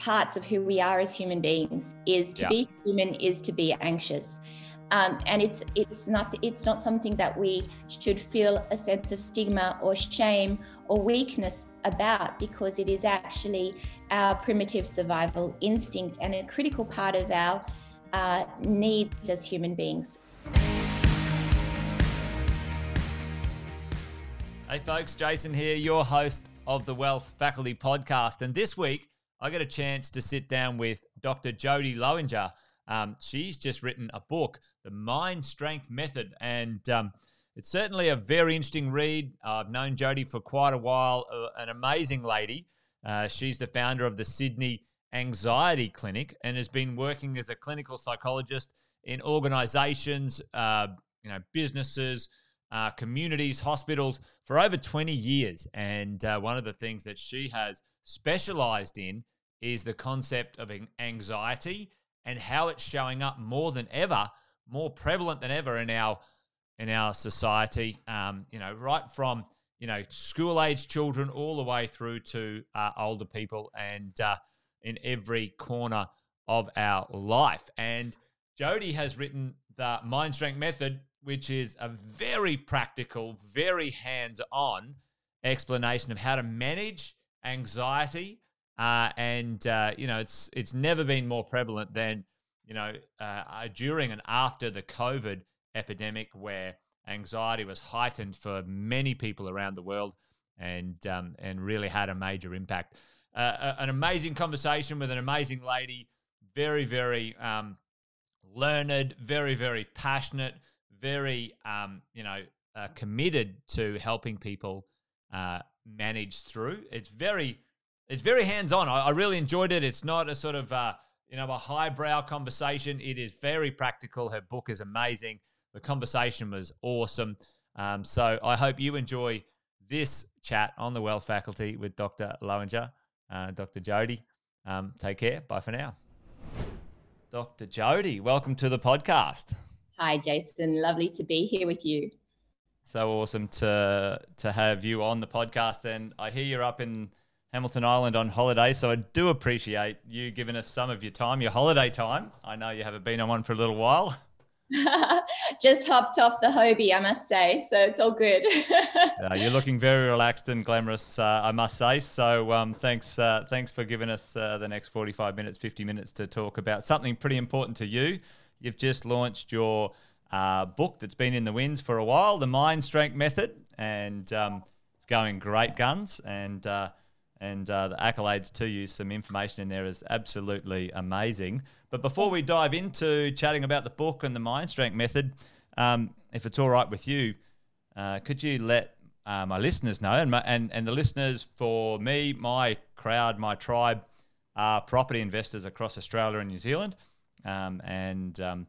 parts of who we are as human beings is to yeah. be human is to be anxious um, and it's it's not it's not something that we should feel a sense of stigma or shame or weakness about because it is actually our primitive survival instinct and a critical part of our uh, needs as human beings. Hey folks, Jason here, your host of the Wealth Faculty Podcast, and this week I got a chance to sit down with Dr. Jodie Lowinger. Um, she's just written a book, The Mind Strength Method, and um, it's certainly a very interesting read. I've known Jodie for quite a while, uh, an amazing lady. Uh, she's the founder of the Sydney Anxiety Clinic and has been working as a clinical psychologist in organizations, uh, you know, businesses, uh, communities, hospitals for over 20 years. And uh, one of the things that she has specialized in is the concept of anxiety and how it's showing up more than ever, more prevalent than ever in our in our society. Um, you know, right from you know school age children all the way through to uh, older people, and uh, in every corner of our life. And Jodie has written the Mind Strength Method, which is a very practical, very hands-on explanation of how to manage anxiety uh, and uh, you know, it's it's never been more prevalent than you know uh, uh, during and after the COVID epidemic, where anxiety was heightened for many people around the world, and um, and really had a major impact. Uh, an amazing conversation with an amazing lady, very very um, learned, very very passionate, very um, you know uh, committed to helping people manage through. It's very it's very hands on. I, I, really enjoyed it. It's not a sort of uh, you know a highbrow conversation. It is very practical. Her book is amazing. The conversation was awesome. Um, so I hope you enjoy this chat on the Wealth Faculty with Dr. Lowinger, uh, Dr. Jodie. Um, take care. Bye for now. Dr. Jodie, welcome to the podcast. Hi, Jason. Lovely to be here with you. So awesome to to have you on the podcast. And I hear you're up in Hamilton Island on holiday. So I do appreciate you giving us some of your time, your holiday time. I know you haven't been on one for a little while. Just hopped off the Hobie, I must say. So it's all good. uh, you're looking very relaxed and glamorous, uh, I must say. So um, thanks, uh, thanks for giving us uh, the next 45 minutes, 50 minutes to talk about something pretty important to you. You've just launched your uh, book that's been in the winds for a while, the Mind Strength Method, and um, it's going great guns. And uh, and uh, the accolades to you. Some information in there is absolutely amazing. But before we dive into chatting about the book and the mind strength method, um, if it's all right with you, uh, could you let uh, my listeners know and, my, and and the listeners for me, my crowd, my tribe are property investors across Australia and New Zealand, um, and um,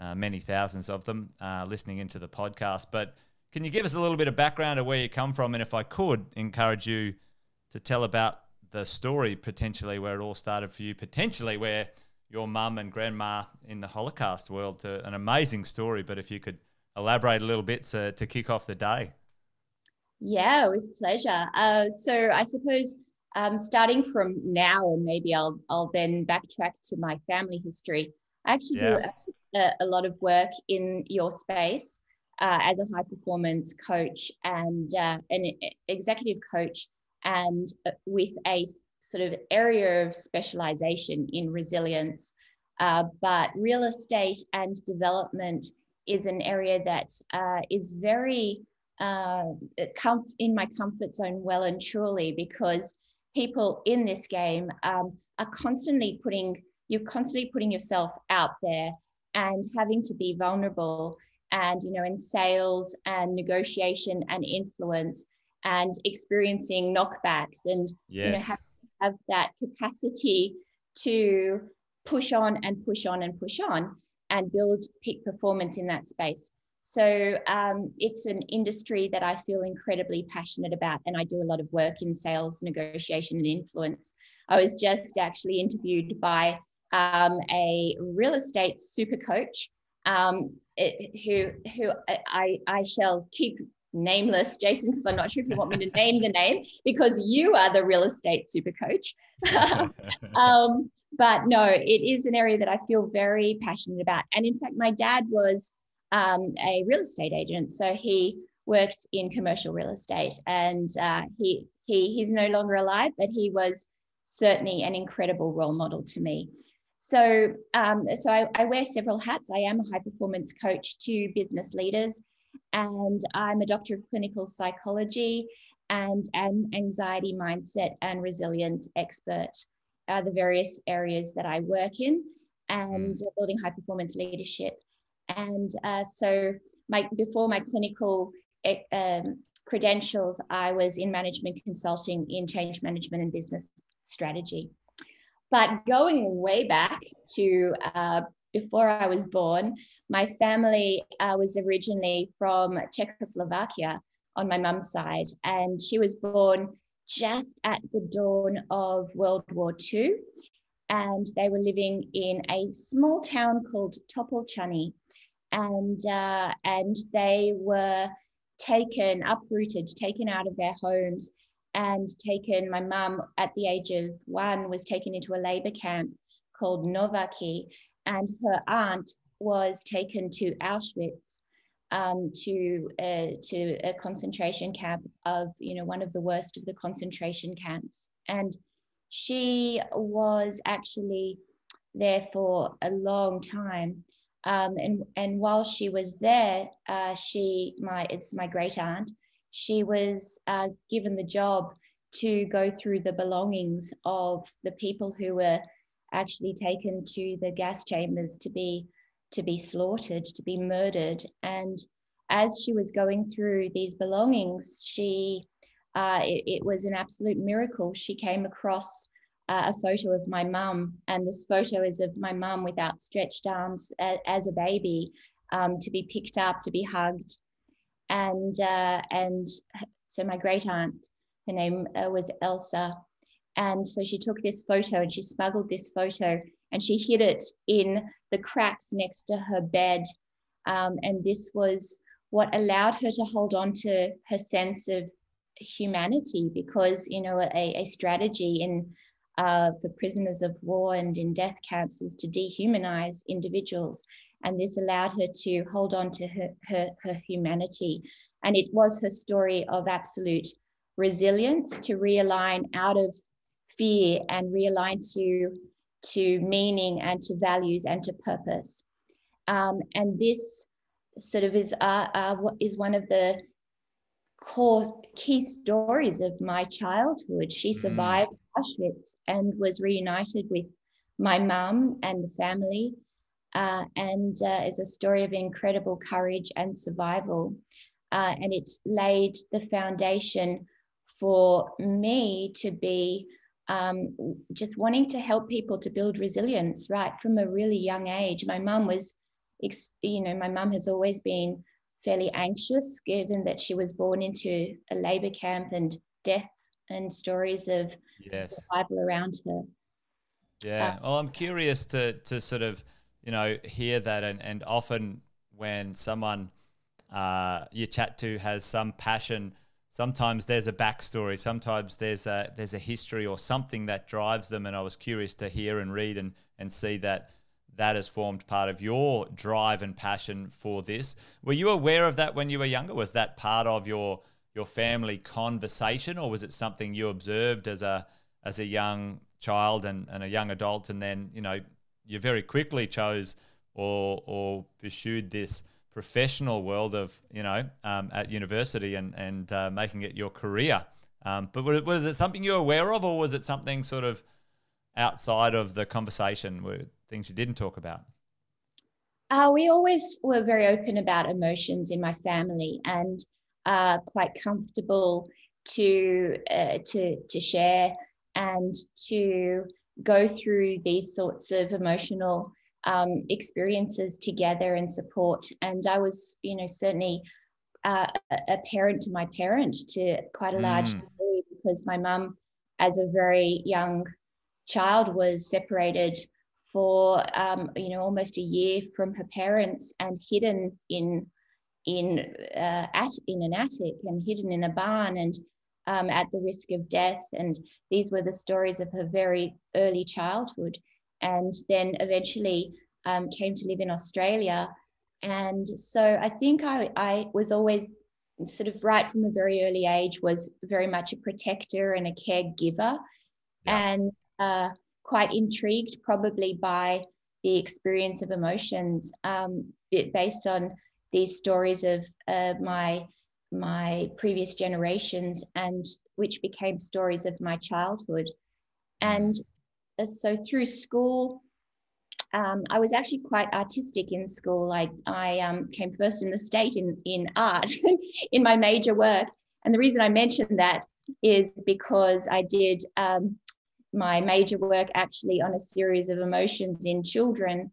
uh, many thousands of them listening into the podcast. But can you give us a little bit of background of where you come from, and if I could encourage you to tell about the story potentially where it all started for you, potentially where your mum and grandma in the Holocaust world. To, an amazing story, but if you could elaborate a little bit to, to kick off the day. Yeah, with pleasure. Uh, so I suppose um, starting from now, and maybe I'll I'll then backtrack to my family history. I actually yeah. do a, a, lot of work in your space uh, as a high performance coach and uh, an executive coach and uh, with a sort of area of specialization in resilience. Uh, but real estate and development is an area that uh, is very uh, in my comfort zone well and truly because people in this game um, are constantly putting you're constantly putting yourself out there and having to be vulnerable and you know in sales and negotiation and influence and experiencing knockbacks and yes. you know have, have that capacity to push on and push on and push on and build peak performance in that space so um, it's an industry that I feel incredibly passionate about, and I do a lot of work in sales, negotiation, and influence. I was just actually interviewed by um, a real estate super coach um, it, who who I, I shall keep nameless Jason, because I'm not sure if you want me to name the name, because you are the real estate super coach. um, but no, it is an area that I feel very passionate about. And in fact, my dad was um, a real estate agent, so he worked in commercial real estate, and uh, he he he's no longer alive, but he was certainly an incredible role model to me. So, um, so I, I, wear several hats. I am a high performance coach to business leaders, and I'm a doctor of clinical psychology and an anxiety mindset and resilience expert. Are the various areas that I work in, and mm. building high performance leadership. And uh, so, my before my clinical eh, um, credentials, I was in management consulting in change management and business strategy. But going way back to uh, before I was born, my family uh, was originally from Czechoslovakia on my mum's side, and she was born just at the dawn of World War II. And they were living in a small town called Topolčany. And, uh, and they were taken, uprooted, taken out of their homes and taken, my mum at the age of one was taken into a labor camp called Nováky, and her aunt was taken to Auschwitz um, to, to a concentration camp of, you know, one of the worst of the concentration camps. And she was actually there for a long time. Um, and, and while she was there, uh, she, my, it's my great aunt, she was uh, given the job to go through the belongings of the people who were actually taken to the gas chambers to be to be slaughtered to be murdered. And as she was going through these belongings she uh, it, it, was an absolute miracle. She came across uh, a photo of my mum and this photo is of my mum with outstretched arms as, as a baby um, to be picked up to be hugged. And uh, and so my great aunt, her name uh, was Elsa, and so she took this photo and she smuggled this photo and she hid it in the cracks next to her bed, um, and this was what allowed her to hold on to her sense of humanity because you know a, a strategy in uh, for prisoners of war and in death camps is to dehumanize individuals and this allowed her to hold on to her, her, her humanity. And it was her story of absolute resilience to realign out of fear and realign to, to meaning and to values and to purpose. Um, and this sort of is, uh, uh, is one of the core key stories of my childhood. She mm. survived mm. Auschwitz and was reunited with my mum and the family uh, and uh, it's a story of incredible courage and survival. Uh, and it's laid the foundation for me to be um, just wanting to help people to build resilience right from a really young age. My mum was, you know, my mum has always been fairly anxious given that she was born into a labor camp and death and stories of yes. survival around her. Yeah. Uh, well, I'm curious to to sort of you know, hear that. And, and often when someone uh, you chat to has some passion, sometimes there's a backstory, sometimes there's a there's a history or something that drives them. And I was curious to hear and read and and see that that has formed part of your drive and passion for this. Were you aware of that when you were younger? Was that part of your your family conversation, or was it something you observed as a as a young child and, and a young adult, and then you know you very quickly chose or or pursued this professional world of you know um, at university and and uh, making it your career. Um, but was it something you were aware of, or was it something sort of outside of the conversation, were things you didn't talk about? Uh, we always were very open about emotions in my family and uh, quite comfortable to uh, to to share and to go through these sorts of emotional um, experiences together and support. And I was, you know, certainly uh, a parent to my parent to quite a large mm. degree because my mum, as a very young child, was separated for, um, you know, almost a year from her parents and hidden in in uh, at in an attic and hidden in a barn and um, at the risk of death. And these were the stories of her very early childhood, and then eventually um, came to live in Australia. And so I think I, I was always sort of right from a very early age was very much a protector and a caregiver yeah. and uh, quite intrigued probably by the experience of emotions um, based on these stories of uh, my my previous generations and which became stories of my childhood and so through school um, I was actually quite artistic in school. I, I um, came first in the state in, in art in my major work. And the reason I mention that is because I did um, my major work actually on a series of emotions in children.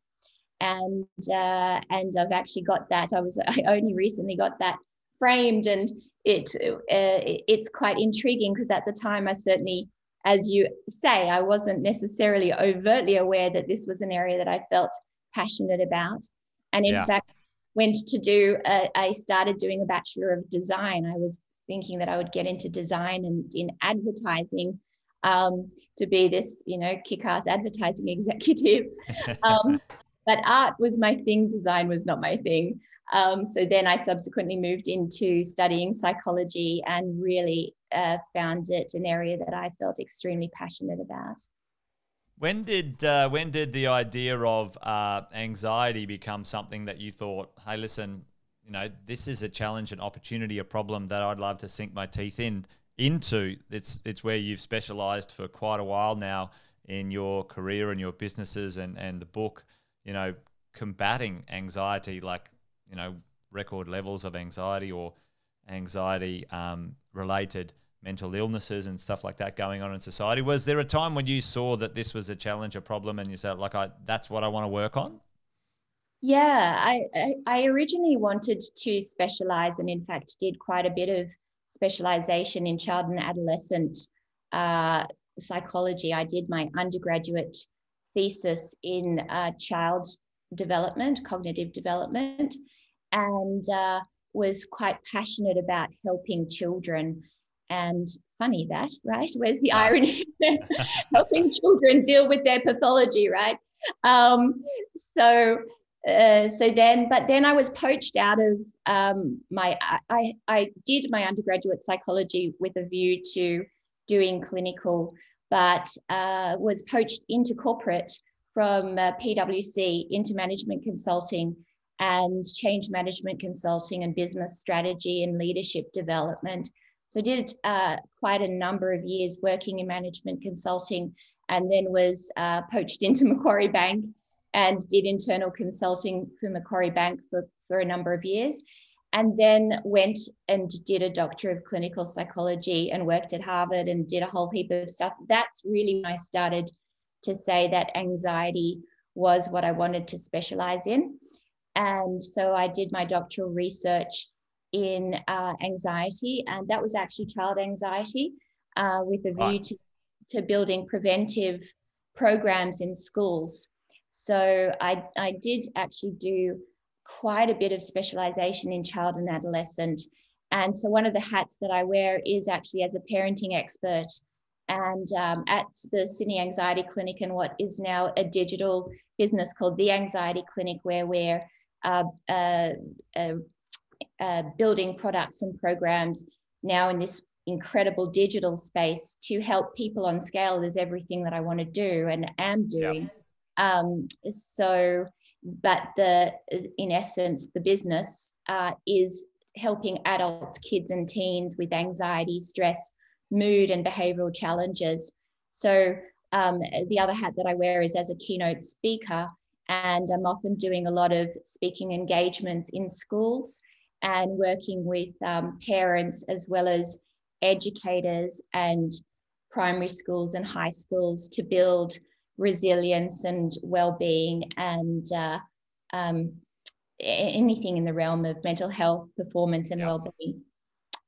And, uh, and I've actually got that. I was I only recently got that framed and it, uh, it's quite intriguing because at the time I certainly as you say, I wasn't necessarily overtly aware that this was an area that I felt passionate about. And in yeah. fact, went to do, a, I started doing a Bachelor of Design. I was thinking that I would get into design and in advertising um, to be this, you know, kick ass advertising executive. Um, but art was my thing, design was not my thing. Um, so then I subsequently moved into studying psychology and really uh, found it an area that I felt extremely passionate about. When did uh, when did the idea of uh, anxiety become something that you thought, hey, listen, you know, this is a challenge, an opportunity, a problem that I'd love to sink my teeth in into. It's it's where you've specialised for quite a while now in your career and your businesses and and the book. You know, combating anxiety, like you know, record levels of anxiety or anxiety um, related mental illnesses and stuff like that going on in society. Was there a time when you saw that this was a challenge, a problem, and you said, like, I that's what I want to work on? Yeah, I, I originally wanted to specialize and in fact did quite a bit of specialization in child and adolescent uh, psychology. I did my undergraduate thesis in uh, child development, cognitive development, and uh, was quite passionate about helping children. And funny that, right? Where's the irony? helping children deal with their pathology, right? Um, so, uh, so then, but then I was poached out of um, my. I I did my undergraduate psychology with a view to doing clinical, but uh, was poached into corporate from uh, PwC into management consulting and change management consulting and business strategy and leadership development. So did uh, quite a number of years working in management consulting and then was uh, poached into Macquarie Bank and did internal consulting for Macquarie Bank for, for a number of years. And then went and did a doctor of clinical psychology and worked at Harvard and did a whole heap of stuff. That's really when I started to say that anxiety was what I wanted to specialize in. And so I did my doctoral research in uh, anxiety, and that was actually child anxiety uh, with a view right. to, to building preventive programs in schools. So I, I did actually do quite a bit of specialization in child and adolescent. And so one of the hats that I wear is actually as a parenting expert and um, at the Sydney Anxiety Clinic and what is now a digital business called the Anxiety Clinic, where we're building products and programs now in this incredible digital space to help people on scale is everything that I want to do and am doing. Yeah. Um, so, but the in essence, the business uh, is helping adults, kids, and teens with anxiety, stress, mood, and behavioral challenges. So, um, the other hat that I wear is as a keynote speaker and I'm often doing a lot of speaking engagements in schools and working with um, parents as well as educators and primary schools and high schools to build resilience and well-being and uh, um, anything in the realm of mental health, performance, and yeah. well-being.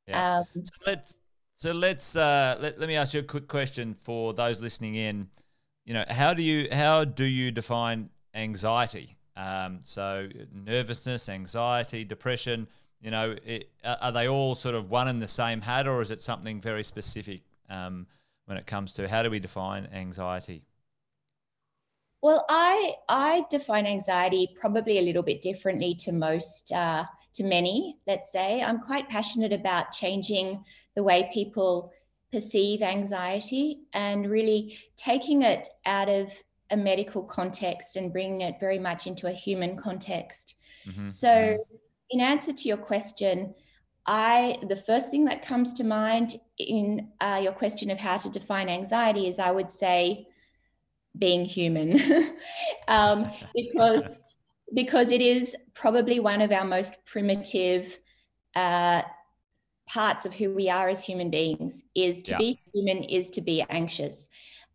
Yeah. Um, so let's so let's uh, let, let me ask you a quick question for those listening in. You know, how do you how do you define anxiety. Um, so nervousness, anxiety, depression. You know, it, are they all sort of one and the same hat, or is it something very specific um, when it comes to how do we define anxiety? Well, I I define anxiety probably a little bit differently to most uh, to many. Let's say I'm quite passionate about changing the way people perceive anxiety and really taking it out of a medical context and bringing it very much into a human context. Mm-hmm. So, in answer to your question, I the first thing that comes to mind in uh, your question of how to define anxiety is I would say being human, um, because because it is probably one of our most primitive uh, parts of who we are as human beings. Is to yeah. be human is to be anxious,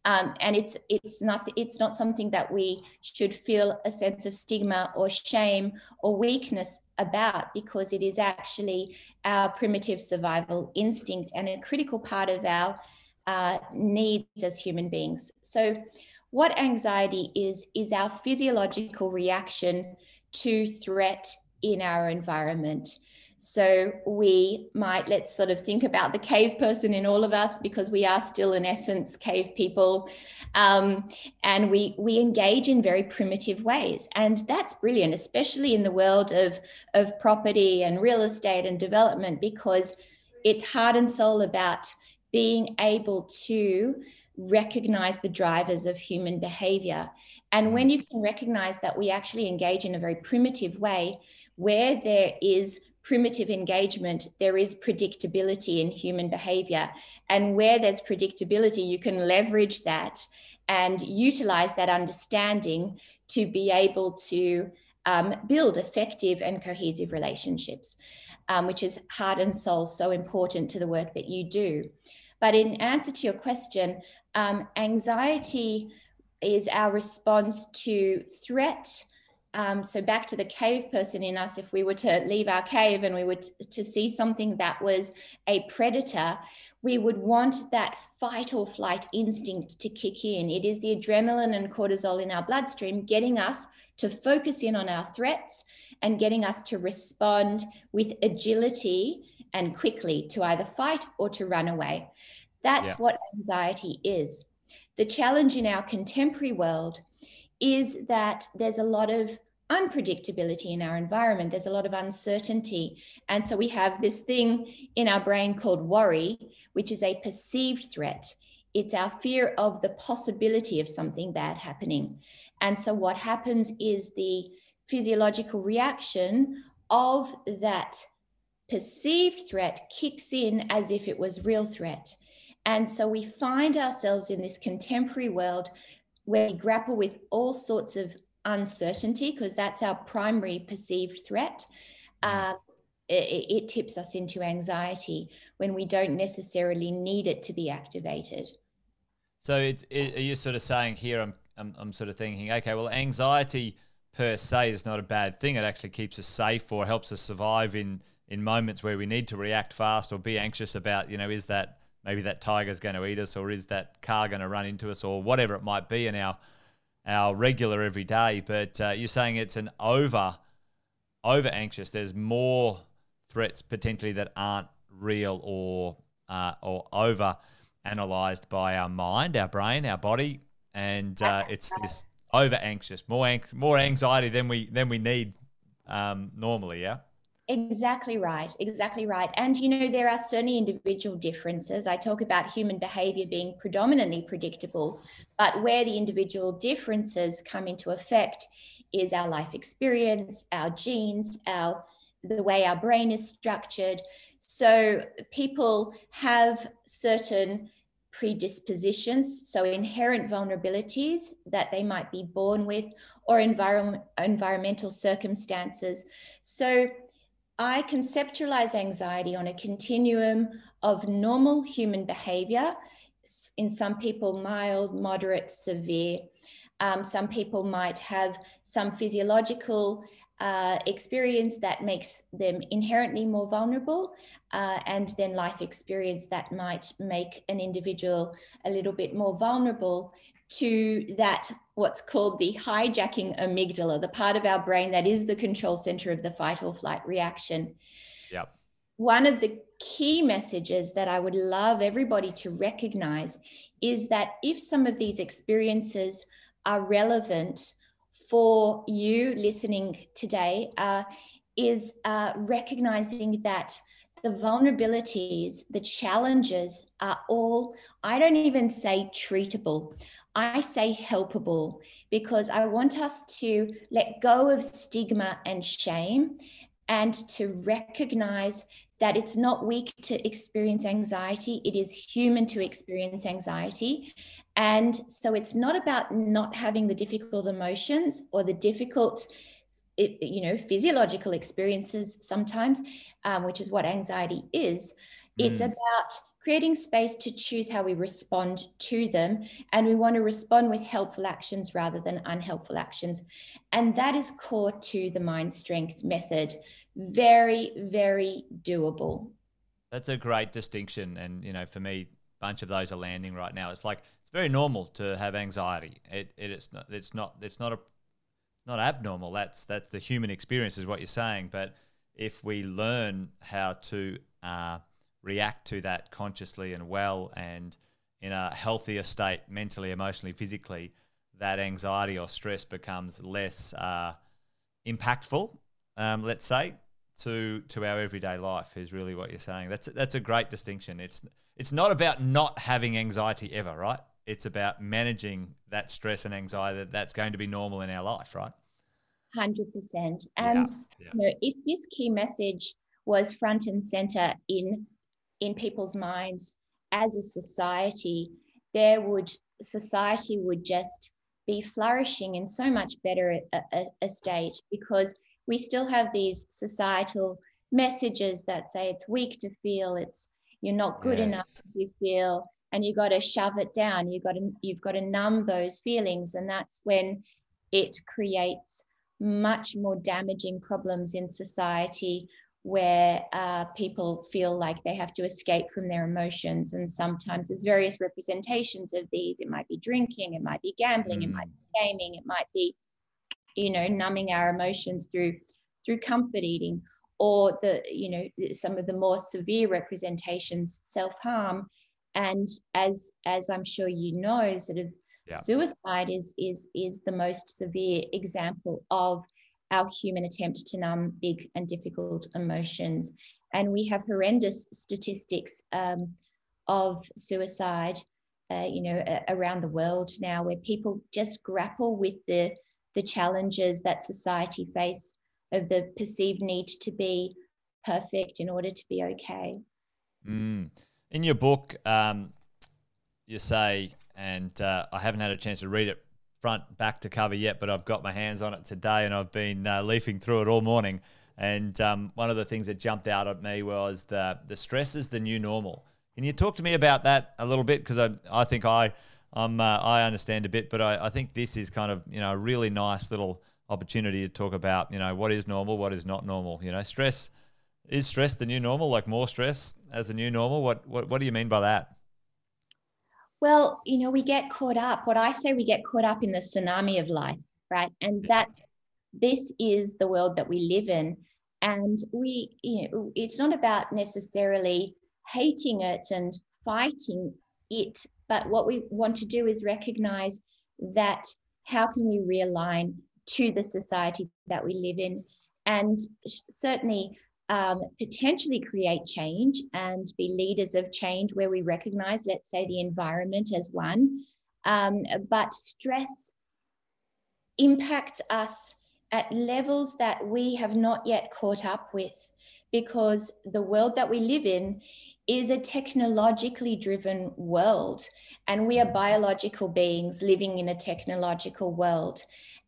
um, and it's it's not it's not something that we should feel a sense of stigma or shame or weakness about because it is actually our primitive survival instinct and a critical part of our uh, needs as human beings. So, what anxiety is is our physiological reaction to threat in our environment. So we might, let's sort of think about the cave person in all of us because we are still, in essence, cave people. Um, and we, we engage in very primitive ways. And that's brilliant, especially in the world of, of property and real estate and development, because it's heart and soul about being able to recognize the drivers of human behavior. And when you can recognize that we actually engage in a very primitive way, where there is primitive engagement, there is predictability in human behavior. And where there's predictability, you can leverage that and utilize that understanding to be able to um, build effective and cohesive relationships, um, which is heart and soul so important to the work that you do. But in answer to your question, um, anxiety is our response to threat um, so back to the cave person in us, if we were to leave our cave and we were t- to see something that was a predator, we would want that fight or flight instinct to kick in. It is the adrenaline and cortisol in our bloodstream getting us to focus in on our threats and getting us to respond with agility and quickly to either fight or to run away. That's yeah. what anxiety is. The challenge in our contemporary world is that there's a lot of unpredictability in our environment. There's a lot of uncertainty. And so we have this thing in our brain called worry, which is a perceived threat. It's our fear of the possibility of something bad happening. And so what happens is the physiological reaction of that perceived threat kicks in as if it was real threat. And so we find ourselves in this contemporary world where we grapple with all sorts of uncertainty, because that's our primary perceived threat, uh, it, it, tips us into anxiety when we don't necessarily need it to be activated. So it's, it, are you sort of saying here, I'm, I'm, I'm sort of thinking, okay, well, anxiety per se is not a bad thing. It actually keeps us safe or helps us survive in, in moments where we need to react fast or be anxious about, you know, is that maybe that tiger's going to eat us or is that car going to run into us or whatever it might be in our our regular every day. But uh, you're saying it's an over over anxious. There's more threats potentially that aren't real or uh, or over analyzed by our mind, our brain, our body, and uh, it's this over anxious, more more anxiety than we than we need um, normally. Yeah. Exactly right. Exactly right. And, you know, there are certainly individual differences. I talk about human behavior being predominantly predictable, but where the individual differences come into effect is our life experience, our genes, our the way our brain is structured. So people have certain predispositions, so inherent vulnerabilities that they might be born with, or environment, environmental circumstances. So I conceptualize anxiety on a continuum of normal human behavior. In some people, mild, moderate, severe. Um, some people might have some physiological uh, experience that makes them inherently more vulnerable, uh, and then life experience that might make an individual a little bit more vulnerable to that what's called the hijacking amygdala, the part of our brain that is the control center of the fight or flight reaction. Yep. One of the key messages that I would love everybody to recognize is that if some of these experiences are relevant for you listening today, uh, is uh, recognizing that the vulnerabilities, the challenges are all, I don't even say treatable, I say helpable because I want us to let go of stigma and shame and to recognize that it's not weak to experience anxiety. It is human to experience anxiety. And so it's not about not having the difficult emotions or the difficult you know physiological experiences sometimes um, which is what anxiety is mm. it's about creating space to choose how we respond to them and we want to respond with helpful actions rather than unhelpful actions. And that is core to the mind strength method. Very very doable. That's a great distinction and you know for me a bunch of those are landing right now. It's like it's very normal to have anxiety. It, it it's not it's not it's not a not abnormal. That's that's the human experience, is what you're saying. But if we learn how to uh, react to that consciously and well, and in a healthier state, mentally, emotionally, physically, that anxiety or stress becomes less uh, impactful. Um, let's say to to our everyday life is really what you're saying. That's that's a great distinction. It's it's not about not having anxiety ever, right? it's about managing that stress and anxiety that that's going to be normal in our life, right? 100%. And yeah, yeah. You know, if this key message was front and center in in people's minds as a society, there would society would just be flourishing in so much better a, a, a state because we still have these societal messages that say it's weak to feel, it's you're not good yes. enough to feel, and you got to shove it down you got to you've got to numb those feelings and that's when it creates much more damaging problems in society where uh, people feel like they have to escape from their emotions and sometimes there's various representations of these it might be drinking it might be gambling mm. it might be gaming it might be you know numbing our emotions through through comfort eating or the you know some of the more severe representations self-harm and as as i'm sure you know sort of yeah. suicide is is is the most severe example of our human attempt to numb big and difficult emotions and we have horrendous statistics um, of suicide uh, you know uh, around the world now where people just grapple with the the challenges that society face of the perceived need to be perfect in order to be okay mm. In your book, um, you say, and uh, I haven't had a chance to read it front back to cover yet, but I've got my hands on it today, and I've been uh, leafing through it all morning. And um, one of the things that jumped out at me was the the stress is the new normal. Can you talk to me about that a little bit? Because I I think I I'm uh, I understand a bit, but I, I think this is kind of you know a really nice little opportunity to talk about you know what is normal, what is not normal. You know, stress is stress the new normal? Like more stress as the new normal? What what what do you mean by that? Well, you know, we get caught up. What I say, we get caught up in the tsunami of life, right? And that's this is the world that we live in, and we, you know, it's not about necessarily hating it and fighting it, but what we want to do is recognize that how can we realign to the society that we live in, and certainly um, potentially create change and be leaders of change where we recognize, let's say, the environment as one. Um, but stress impacts us at levels that we have not yet caught up with because the world that we live in is a technologically driven world and we are biological beings living in a technological world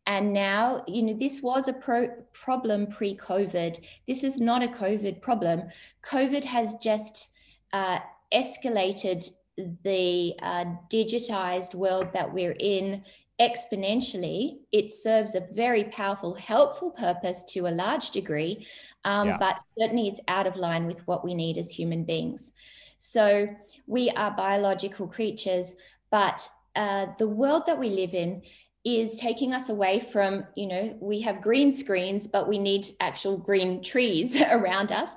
and now you know this was a pro- problem pre-covid. This is not a covid problem. Covid has just uh, escalated the uh, digitized world that we're in exponentially. It serves a very powerful helpful purpose to a large degree um, yeah. but certainly it's out of line with what we need as human beings. So we are biological creatures but uh, the world that we live in is taking us away from you know we have green screens but we need actual green trees around us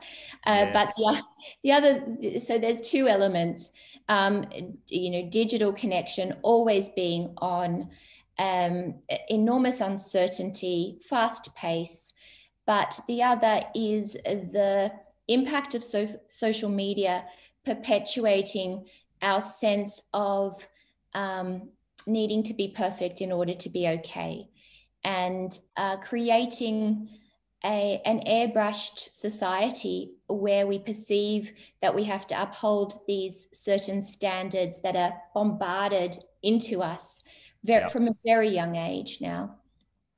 uh, yes. but the, the other so there's two elements um, you know digital connection always being on um, enormous uncertainty fast pace but the other is the impact of so- social media perpetuating our sense of um, needing to be perfect in order to be okay and uh, creating a, an airbrushed society where we perceive that we have to uphold these certain standards that are bombarded into us very, from a very young age now.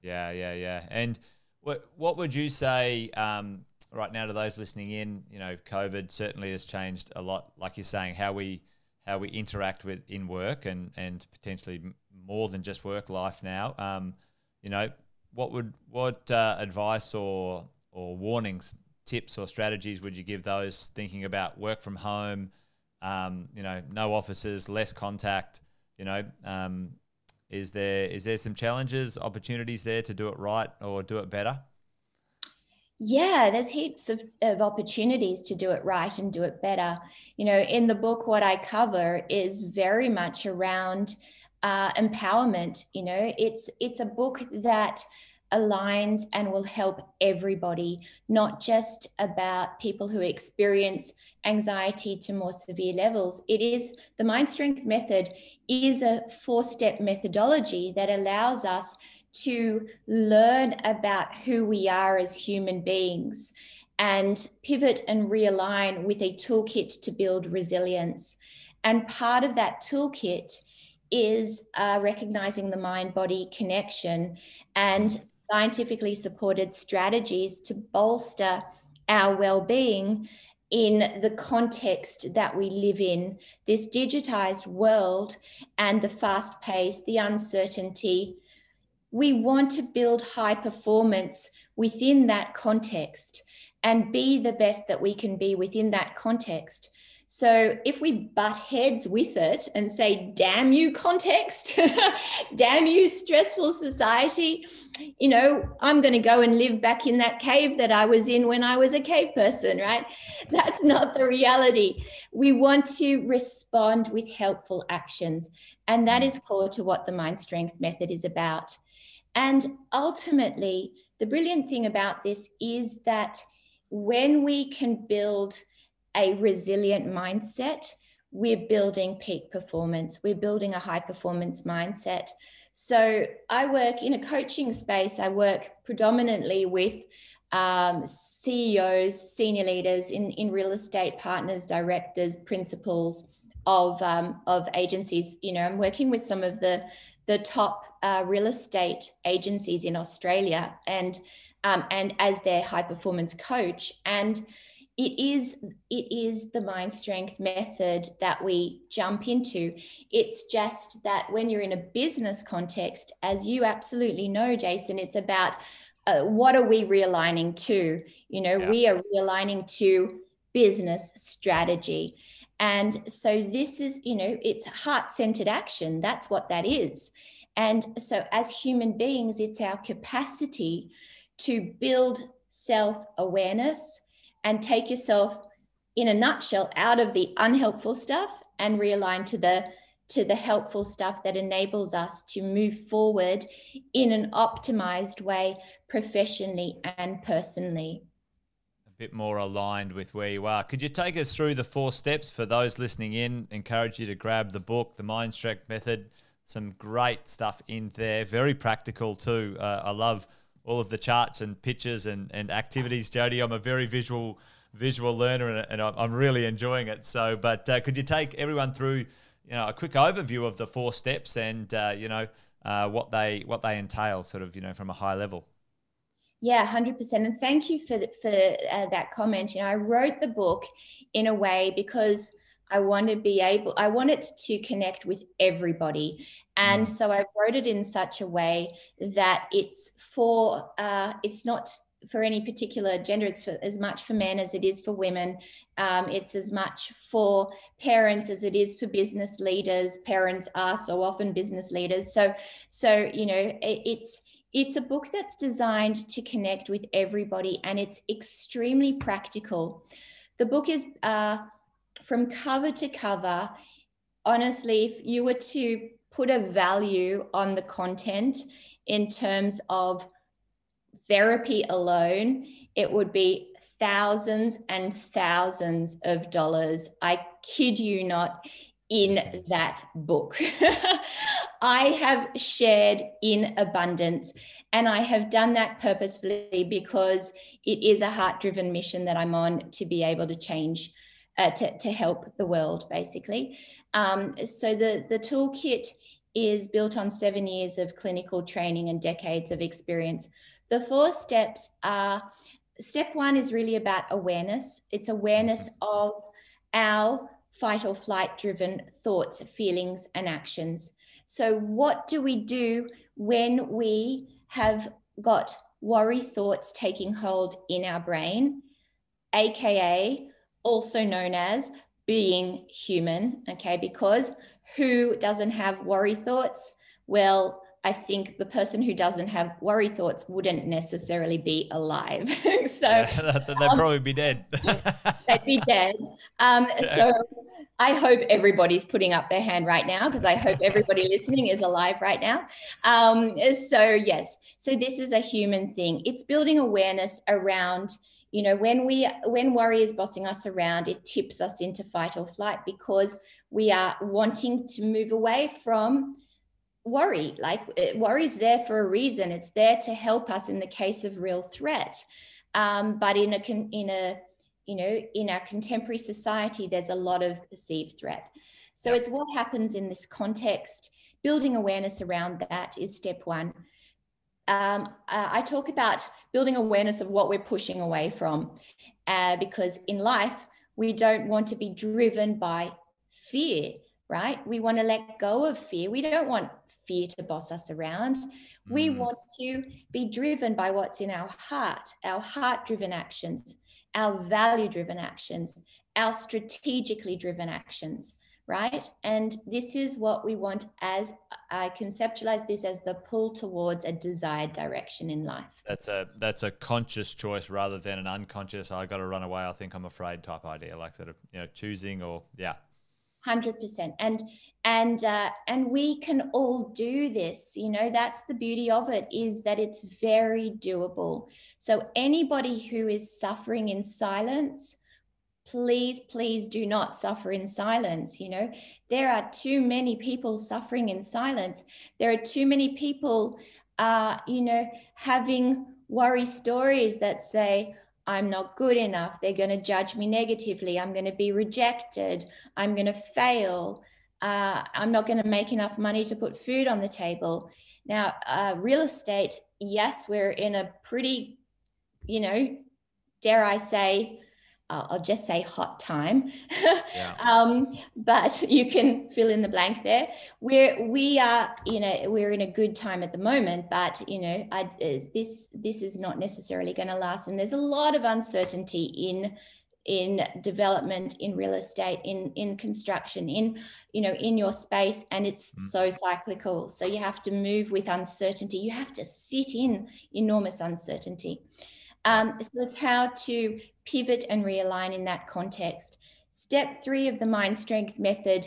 Yeah, yeah, yeah. And what what would you say um, right now to those listening in? You know, COVID certainly has changed a lot. Like you're saying, how we how we interact with in work and and potentially more than just work life now. Um, you know, what would what uh, advice or or warnings, tips or strategies would you give those thinking about work from home? Um, you know, no offices, less contact. You know, um, is there is there some challenges, opportunities there to do it right or do it better? Yeah, there's heaps of, of opportunities to do it right and do it better. You know, in the book, what I cover is very much around uh, empowerment. You know, it's it's a book that aligns and will help everybody, not just about people who experience anxiety to more severe levels. It is the mind strength method is a four step methodology that allows us to learn about who we are as human beings and pivot and realign with a toolkit to build resilience. And part of that toolkit is uh, recognizing the mind body connection and scientifically supported strategies to bolster our well being in the context that we live in, this digitized world and the fast pace, the uncertainty, we want to build high performance within that context and be the best that we can be within that context. So if we butt heads with it and say, damn you, context, damn you, stressful society, you know, I'm going to go and live back in that cave that I was in when I was a cave person, right? That's not the reality. We want to respond with helpful actions. And that is core to what the Mind Strength Method is about. And ultimately, the brilliant thing about this is that when we can build a resilient mindset, we're building peak performance, we're building a high performance mindset. So I work in a coaching space, I work predominantly with um, CEOs, senior leaders in, in real estate, partners, directors, principals of, um, of agencies. You know, I'm working with some of the the top uh, real estate agencies in Australia and um, and as their high performance coach. And it is it is the mind strength method that we jump into. It's just that when you're in a business context as you absolutely know jason it's about uh, what are we realigning to? You know yeah. we are realigning to business strategy and so this is, you know, it's heart centered action. That's what that is. And so as human beings, it's our capacity to build self awareness and take yourself in a nutshell out of the unhelpful stuff and realign to the to the helpful stuff that enables us to move forward in an optimized way professionally and personally bit more aligned with where you are. Could you take us through the four steps for those listening in? Encourage you to grab the book, The Mind Strength Method. Some great stuff in there, very practical too. Uh, I love all of the charts and pictures and, and activities, Jodie. I'm a very visual visual learner and, and I'm really enjoying it. So, but uh, could you take everyone through, you know, a quick overview of the four steps and uh, you know uh, what they what they entail, sort of, you know, from a high level? Yeah, 100%. And thank you for, for uh, that comment. You know, I wrote the book in a way because I want to be able, I want it to connect with everybody. And mm. so I wrote it in such a way that it's for, uh, it's not for any particular gender. It's for, as much for men as it is for women. Um, it's as much for parents as it is for business leaders. Parents are so often business leaders. So, so you know, it, it's it's a book that's designed to connect with everybody, and it's extremely practical. The book is uh, from cover to cover. Honestly, if you were to put a value on the content in terms of therapy alone, it would be thousands and thousands of dollars. I kid you not, in that book. I have shared in abundance, and I have done that purposefully because it is a heart driven mission that I'm on to be able to change. Uh, to, to help the world, basically. Um, so, the, the toolkit is built on seven years of clinical training and decades of experience the four steps are step one is really about awareness. It's awareness of our fight or flight driven thoughts, feelings, and actions. So, what do we do when we have got worry thoughts taking hold in our brain, aka also known as being human? Okay, because who doesn't have worry thoughts? Well, I think the person who doesn't have worry thoughts wouldn't necessarily be alive. so yeah, they'd um, probably be dead. they'd be dead. Um, so I hope everybody's putting up their hand right now because I hope everybody listening is alive right now. Um, so yes, so this is a human thing. It's building awareness around you know when we when worry is bossing us around it tips us into fight or flight because we are wanting to move away from worry like worry is there for a reason. It's there to help us in the case of real threat. Um, but in a in a you know in our contemporary society there's a lot of perceived threat. So it's what happens in this context. Building awareness around that is step one. Um, uh, i talk about building awareness of what we're pushing away from uh, because in life we don't want to be driven by fear right? We want to let go of fear. We don't want fear to boss us around. We mm. want to be driven by what's in our heart, our heart driven actions, our value driven actions, our strategically driven actions, right? And this is what we want as I conceptualize this as the pull towards a desired direction in life. That's a that's a conscious choice rather than an unconscious. I got to run away. I think I'm afraid type idea, like sort of you know choosing or yeah 100% and and uh, and we can all do this you know that's the beauty of it is that it's very doable. So anybody who is suffering in silence please please do not suffer in silence you know. There are too many people suffering in silence. There are too many people uh you know having worry stories that say I'm not good enough. They're going to judge me negatively. I'm going to be rejected. I'm going to fail. Uh, I'm not going to make enough money to put food on the table. Now, uh, real estate, yes, we're in a pretty, you know, dare I say, uh, I'll just say hot time. yeah. um, but you can fill in the blank there. We're we are you know we're in a good time at the moment, but you know I, uh, this this is not necessarily going to last, and there's a lot of uncertainty in in development in real estate in in construction in you know in your space and it's mm. so cyclical so you have to move with uncertainty you have to sit in enormous uncertainty um, so it's how to pivot and realign in that context. Step three of the mind strength method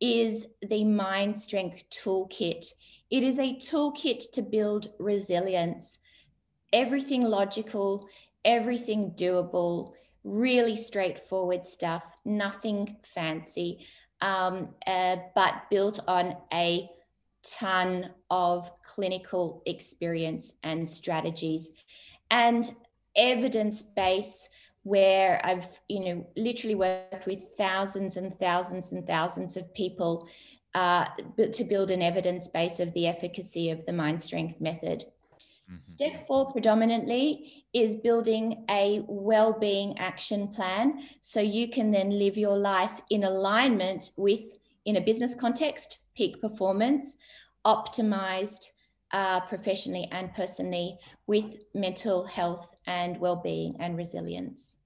is the mind strength toolkit. It is a toolkit to build resilience. Everything logical, everything doable, really straightforward stuff, nothing fancy, um, uh, but built on a ton of clinical experience and strategies. And evidence base where I've, you know, literally worked with thousands and thousands and thousands of people uh, to build an evidence base of the efficacy of the mind strength method. Mm-hmm. Step four predominantly is building a well-being action plan so you can then live your life in alignment with, in a business context, peak performance, optimized uh, professionally and personally with mental health and well-being and resilience.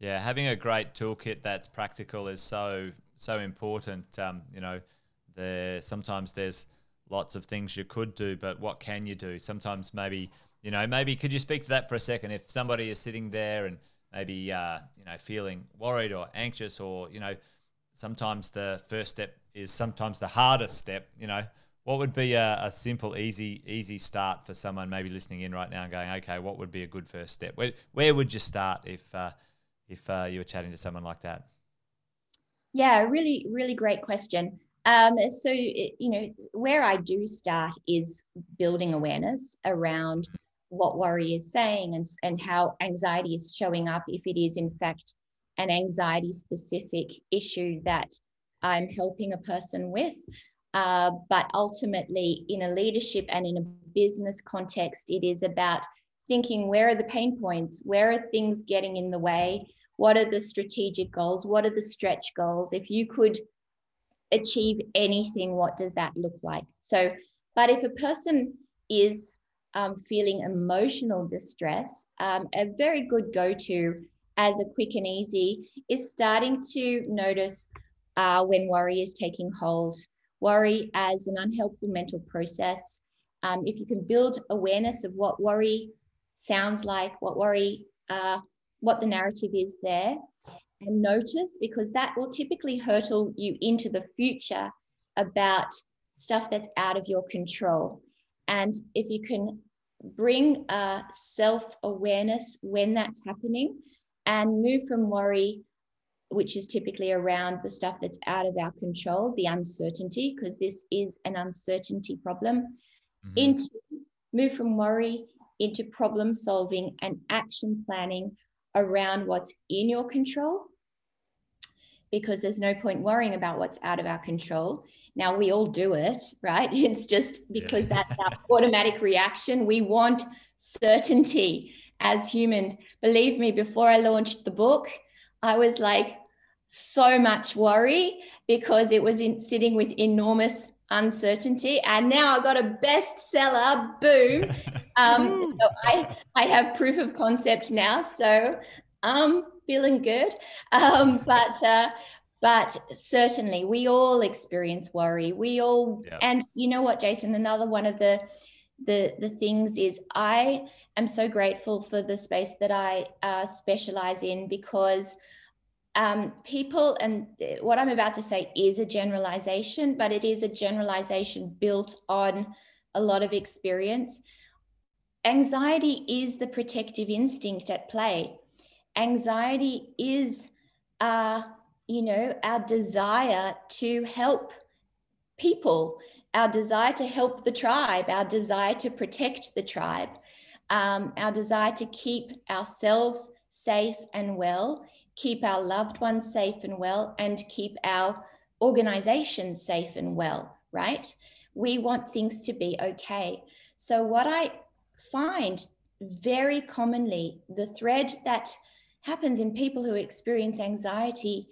Yeah, having a great toolkit that's practical is so so important. Um, you know, there sometimes there's lots of things you could do, but what can you do? Sometimes maybe you know maybe could you speak to that for a second? If somebody is sitting there and maybe uh, you know feeling worried or anxious, or you know sometimes the first step is sometimes the hardest step. You know, what would be a, a, simple, easy, easy start for someone maybe listening in right now and going, okay, what would be a good first step? Where, where would you start if uh, if uh, you were chatting to someone like that? Yeah, really, really great question. Um, so, you know, where I do start is building awareness around what worry is saying and, and how anxiety is showing up if it is, in fact, an anxiety specific issue that I'm helping a person with. Uh, but ultimately, in a leadership and in a business context, it is about thinking where are the pain points? Where are things getting in the way? What are the strategic goals? What are the stretch goals? If you could achieve anything, what does that look like? So, but if a person is um, feeling emotional distress, um, a very good go to as a quick and easy is starting to notice uh, when worry is taking hold, worry as an unhelpful mental process. Um, if you can build awareness of what worry sounds like, what worry, uh, what the narrative is there, and notice, because that will typically hurtle you into the future about stuff that's out of your control. And if you can bring uh, self awareness when that's happening and move from worry which is typically around the stuff that's out of our control, the uncertainty, because this is an uncertainty problem, mm-hmm. into move from worry into problem solving and action planning around what's in your control. Because there's no point worrying about what's out of our control. Now, we all do it, right? It's just because yeah. that's our automatic reaction. We want certainty as humans. Believe me, before I launched the book, I was like, so much worry because it was in, sitting with enormous uncertainty. And now i got a bestseller boom um, so I, I have proof of concept now so i'm feeling good. Um, but uh, but certainly we all experience worry. We all and you know what jason? Another one of the the the things is i am so grateful for the space that i uh, specialize in because um, people, and what I'm about to say is a generalization, but it is a generalization built on a lot of experience. Anxiety is the protective instinct at play. Anxiety is, uh, you know, our desire to help people, our desire to help the tribe, our desire to protect the tribe, um, our desire to keep ourselves safe and well keep our loved ones safe and well, and keep our organization safe and well, right? We want things to be okay. So, what I find very commonly, the thread that happens in people who experience anxiety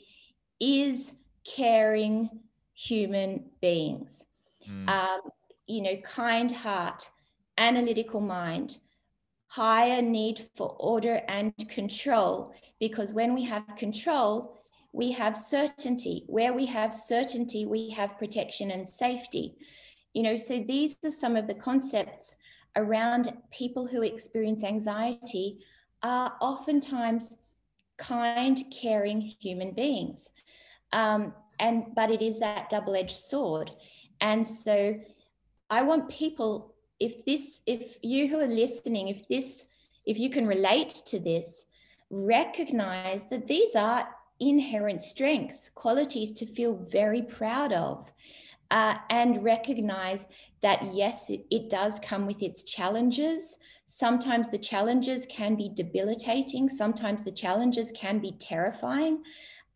is caring human beings. Mm. Um, you know, kind heart, analytical mind, higher need for order and control because when we have control we have certainty. Where we have certainty we have protection and safety. You know so these are some of the concepts around people who experience anxiety are oftentimes kind caring human beings. Um, and but it is that double-edged sword. And so i want people if this if you who are listening if this if you can relate to this recognize that these are inherent strengths qualities to feel very proud of uh, and recognize that yes it, it does come with its challenges. Sometimes the challenges can be debilitating. Sometimes the challenges can be terrifying.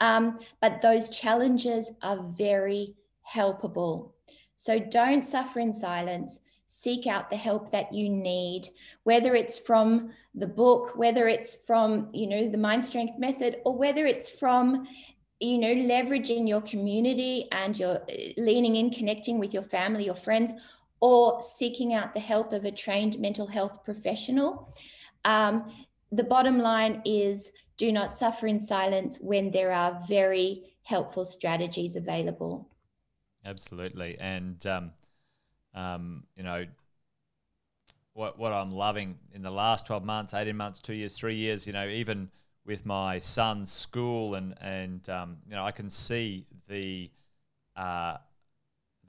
Um, but those challenges are very helpable. So don't suffer in silence seek out the help that you need whether it's from the book whether it's from you know the mind strength method or whether it's from you know leveraging your community and your leaning in connecting with your family or friends or seeking out the help of a trained mental health professional. Um, the bottom line is do not suffer in silence when there are very helpful strategies available. Absolutely. And, um, um, you know, what, what I'm loving in the last 12 months, 18 months, two years, three years, you know, even with my son's school and, and um, you know, I can see the, uh,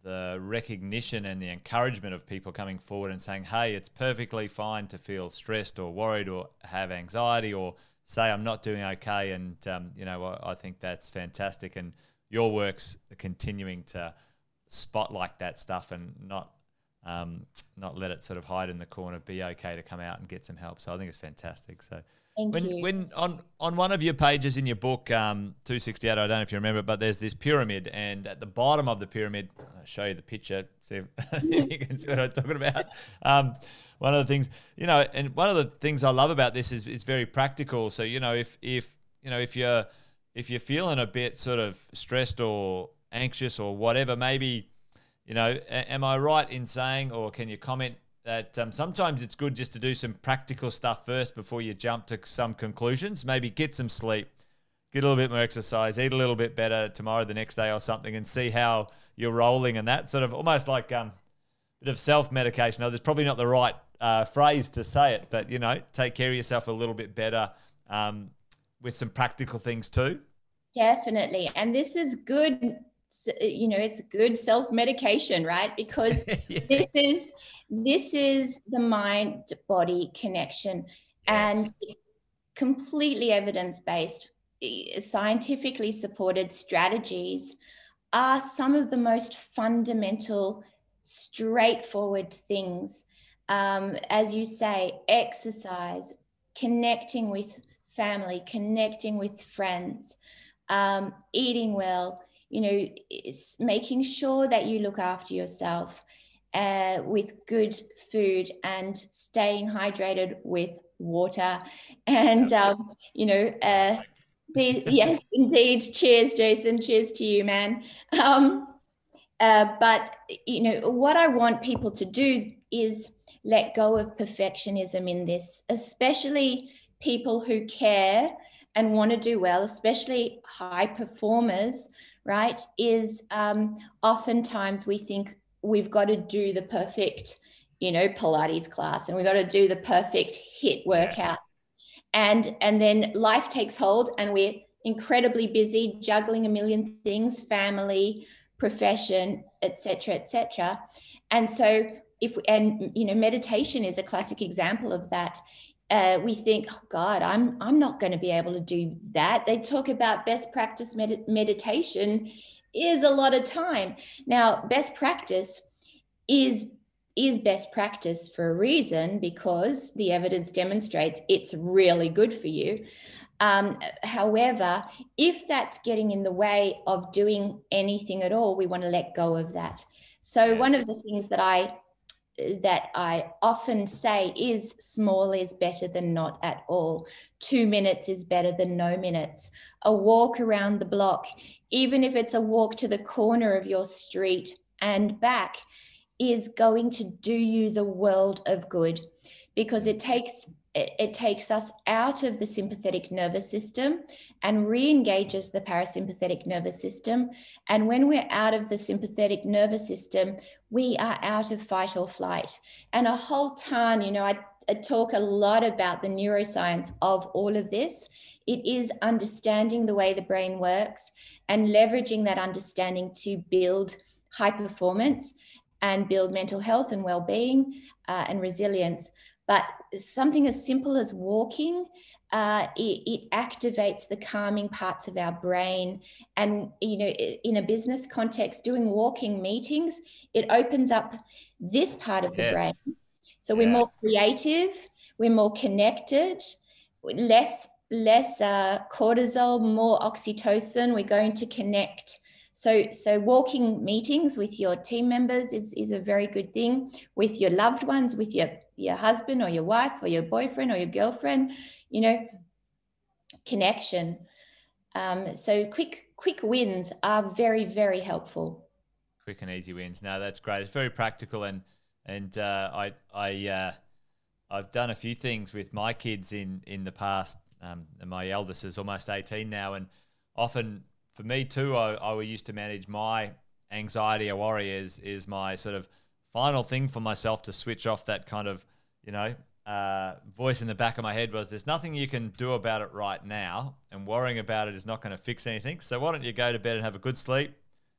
the recognition and the encouragement of people coming forward and saying, hey, it's perfectly fine to feel stressed or worried or have anxiety or say I'm not doing okay. And, um, you know, I, I, think that's fantastic. And your work's continuing to spotlight that stuff and not. Um, not let it sort of hide in the corner. Be okay to come out and get some help. So I think it's fantastic. So Thank when you. when on on one of your pages in your book, um, two sixty eight, I don't know if you remember, but there's this pyramid, and at the bottom of the pyramid, I'll show you the picture, see if, if you can see what I'm talking about. Um, one of the things, you know, and one of the things I love about this is it's very practical. So you know, if if you know if you're if you're feeling a bit sort of stressed or anxious or whatever, maybe you know, am I right in saying, or can you comment that um, sometimes it's good just to do some practical stuff first before you jump to some conclusions. Maybe get some sleep, get a little bit more exercise, eat a little bit better tomorrow, the next day, or something, and see how you're rolling. And that sort of almost like um, a bit of self medication. Now, there's probably not the right uh, phrase to say it, but you know, take care of yourself a little bit better um, with some practical things too. Definitely. And this is good you know it's good self medication right because yeah. this is this is the mind body connection yes. and completely evidence based scientifically supported strategies are some of the most fundamental straightforward things um, as you say exercise connecting with family connecting with friends um, eating well you know, making sure that you look after yourself uh, with good food and staying hydrated with water. And, um, you know, uh, yes, indeed. Cheers, Jason. Cheers to you, man. Um, uh, but, you know, what I want people to do is let go of perfectionism in this, especially people who care and want to do well, especially high performers right, is um, oftentimes we think we've got to do the perfect, you know, Pilates class and we've got to do the perfect HIT workout. And, and then life takes hold and we're incredibly busy juggling a million things, family, profession, etc., etc. And so if and you know meditation is a classic example of that uh, we think, oh God, I'm I'm not going to be able to do that. They talk about best practice med- meditation is a lot of time. Now, best practice is is best practice for a reason because the evidence demonstrates it's really good for you. Um, however, if that's getting in the way of doing anything at all, we want to let go of that. So, yes. one of the things that I that I often say is small is better than not at all. Two minutes is better than no minutes. A walk around the block, even if it's a walk to the corner of your street and back, is going to do you the world of good because it takes it, it takes us out of the sympathetic nervous system and re-engages the parasympathetic nervous system. And when we're out of the sympathetic nervous system we are out of fight or flight. And a whole ton you know I, I talk a lot about the neuroscience of all of this. It is understanding the way the brain works and leveraging that understanding to build high performance and build mental health and well-being uh, and resilience but something as simple as walking, uh, it, it, activates the calming parts of our brain. And, you know, in a business context, doing walking meetings, it opens up this part of the yes. brain. So yeah. we're more creative, we're more connected, less less uh, cortisol, more oxytocin. We're going to connect. So, so walking meetings with your team members is, is a very good thing. With your loved ones, with your your husband or your wife or your boyfriend or your girlfriend, you know, connection. Um, so quick, quick wins are very, very helpful. Quick and easy wins. Now that's great. It's very practical and and uh, I I uh, I've done a few things with my kids in in the past. Um, and my eldest is almost eighteen now, and often for me too, I, I used to manage my anxiety or worry is is my sort of final thing for myself to switch off that kind of you know uh, voice in the back of my head was there's nothing you can do about it right now, and worrying about it is not going to fix anything. So why don't you go to bed and have a good sleep,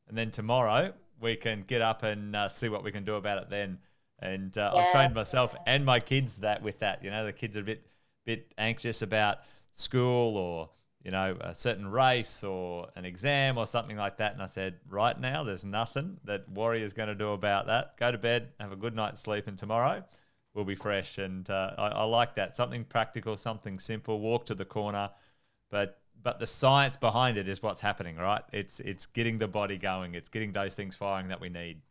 and then tomorrow we can get up and uh, see what we can do about it then. And uh, yeah. I've trained myself and my kids that with that. You know, the kids are a bit bit anxious about school or you know a certain race or an exam or something like that. And I said, right now, there's nothing that worry is going to do about that. Go to bed, have a good night's sleep, and tomorrow we'll be fresh. And uh, I, I like that. Something practical, something simple. Walk to the corner, but but the science behind it is what's happening, right? It's it's getting the body going. It's getting those things firing that we need.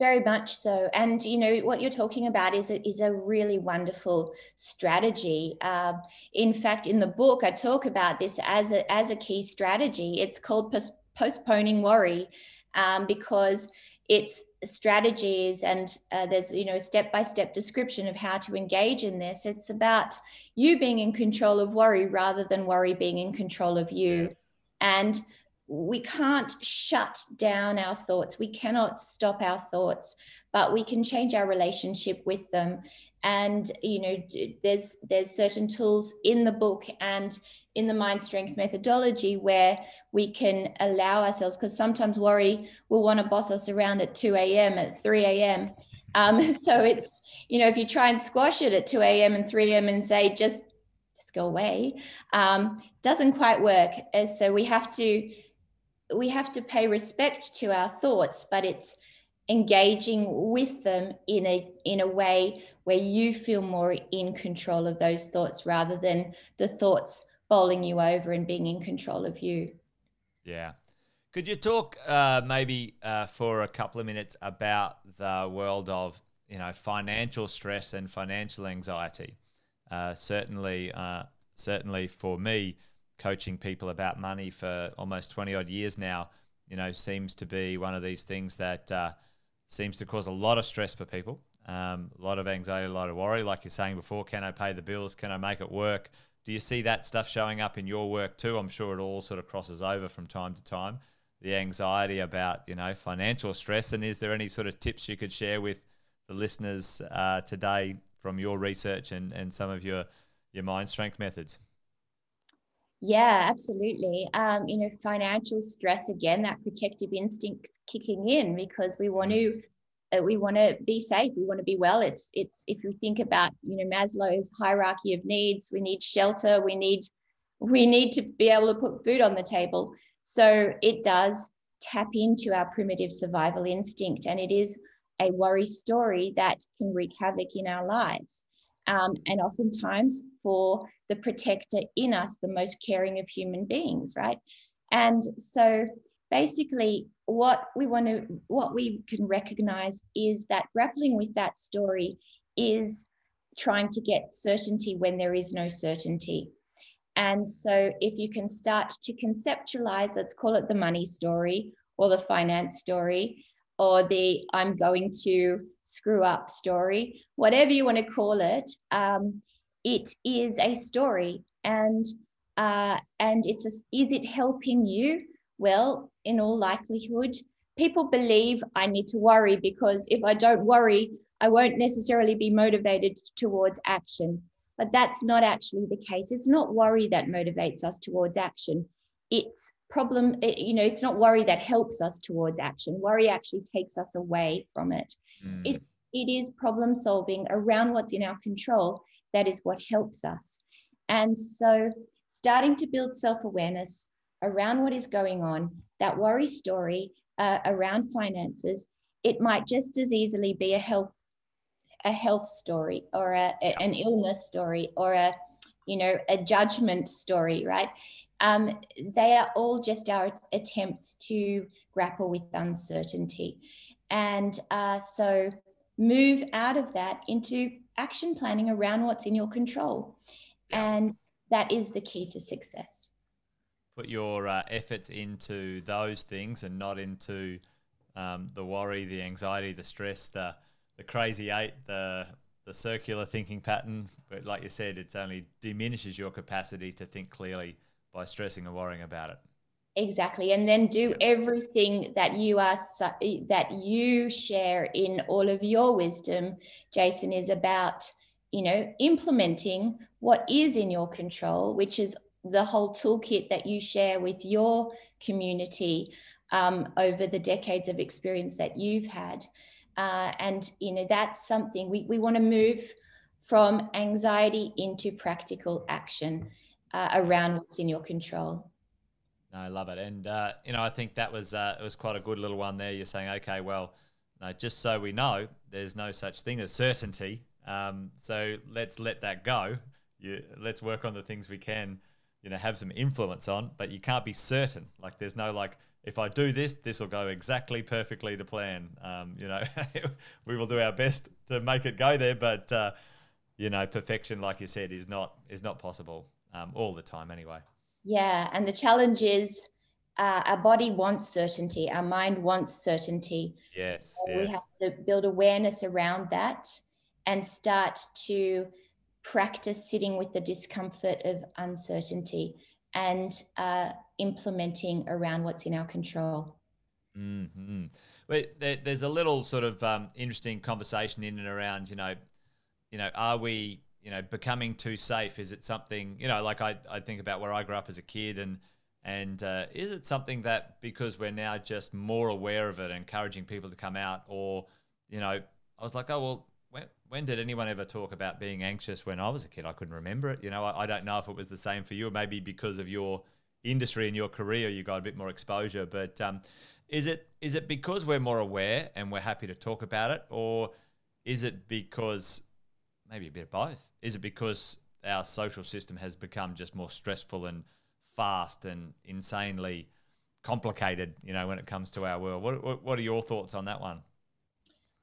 Very much so. And, you know, what you're talking about is a, is a really wonderful strategy. Uh, in fact, in the book, I talk about this as a, as a key strategy. It's called pos- postponing worry um, because it's strategies and uh, there's, you know, a step-by-step description of how to engage in this. It's about you being in control of worry rather than worry being in control of you. Yes. And we can't shut down our thoughts. We cannot stop our thoughts, but we can change our relationship with them. And you know, there's there's certain tools in the book and in the mind strength methodology where we can allow ourselves because sometimes worry will want to boss us around at 2 a.m. at 3 a.m. Um, so it's you know if you try and squash it at 2 a.m. and 3 a.m. and say just just go away, um, doesn't quite work. So we have to we have to pay respect to our thoughts, but it's engaging with them in a in a way where you feel more in control of those thoughts rather than the thoughts bowling you over and being in control of you. Yeah. Could you talk uh, maybe uh, for a couple of minutes about the world of you know financial stress and financial anxiety? Uh, certainly, uh, certainly for me, coaching people about money for almost 20 odd years now, you know, seems to be one of these things that uh, seems to cause a lot of stress for people, um, a lot of anxiety, a lot of worry. Like you're saying before, can I pay the bills? Can I make it work? Do you see that stuff showing up in your work too? I'm sure it all sort of crosses over from time to time. The anxiety about, you know, financial stress. And is there any sort of tips you could share with the listeners uh, today from your research and, and some of your, your mind strength methods? Yeah, absolutely. Um, you know, financial stress again, that protective instinct kicking in because we want to mm. uh, we want to be safe, we want to be well. It's it's if you think about you know Maslow's hierarchy of needs, we need shelter, we need we need to be able to put food on the table. So it does tap into our primitive survival instinct, and it is a worry story that can wreak havoc in our lives. Um, and oftentimes for the protector in us, the most caring of human beings, right? And so basically what we want to what we can recognize is that grappling with that story is trying to get certainty when there is no certainty. And so if you can start to conceptualize, let's call it the money story or the finance story, or the I'm going to screw up story, whatever you want to call it, um, it is a story. And uh, and it's a, is it helping you? Well in all likelihood people believe i need to worry because if i don't worry i won't necessarily be motivated towards action. But that's not actually the case. It's not worry that motivates us towards action. It's problem you know it's not worry that helps us towards action. Worry actually takes us away from it. Mm. it it is problem solving around what's in our control that is what helps us. And so, starting to build self awareness around what is going on, that worry story uh, around finances, it might just as easily be a health a health story or a, a, an illness story or a you know a judgment story right? Um, they are all just our attempts to grapple with uncertainty. And uh, so move out of that into action planning around what's in your control. And that is the key to success. Put your uh, efforts into those things and not into um, the worry, the anxiety, the stress, the the crazy eight, the the circular thinking pattern. But like you said, it's only diminishes your capacity to think clearly by stressing and worrying about it. Exactly, and then do everything that you are that you share in all of your wisdom. Jason is about you know implementing what is in your control, which is the whole toolkit that you share with your community um, over the decades of experience that you've had. Uh, and you know that's something we, we want to move from anxiety into practical action uh, around what's in your control. No, I love it, and uh, you know I think that was uh, it was quite a good little one there. You're saying, okay, well, no, just so we know, there's no such thing as certainty. Um, so let's let that go. You, let's work on the things we can you know have some influence on but you can't be certain like there's no like if i do this this will go exactly perfectly to plan um, you know we will do our best to make it go there but uh, you know perfection like you said is not is not possible um, all the time anyway yeah and the challenge is uh, our body wants certainty our mind wants certainty yes, so yes. we have to build awareness around that and start to practice sitting with the discomfort of uncertainty and uh, implementing around what's in our control. Mm-hmm. There, there's a little sort of um, interesting conversation in and around, you know, you know, are we, you know, becoming too safe? Is it something, you know, like I, I think about where I grew up as a kid and, and uh, is it something that because we're now just more aware of it, encouraging people to come out, or, you know, I was like, oh, well, when, when did anyone ever talk about being anxious when I was a kid? I couldn't remember it. You know, I, I don't know if it was the same for you, or maybe because of your industry and your career, you got a bit more exposure. But um, is it is it because we're more aware and we're happy to talk about it, or is it because maybe a bit of both? Is it because our social system has become just more stressful and fast and insanely complicated? You know, when it comes to our world, what what, what are your thoughts on that one?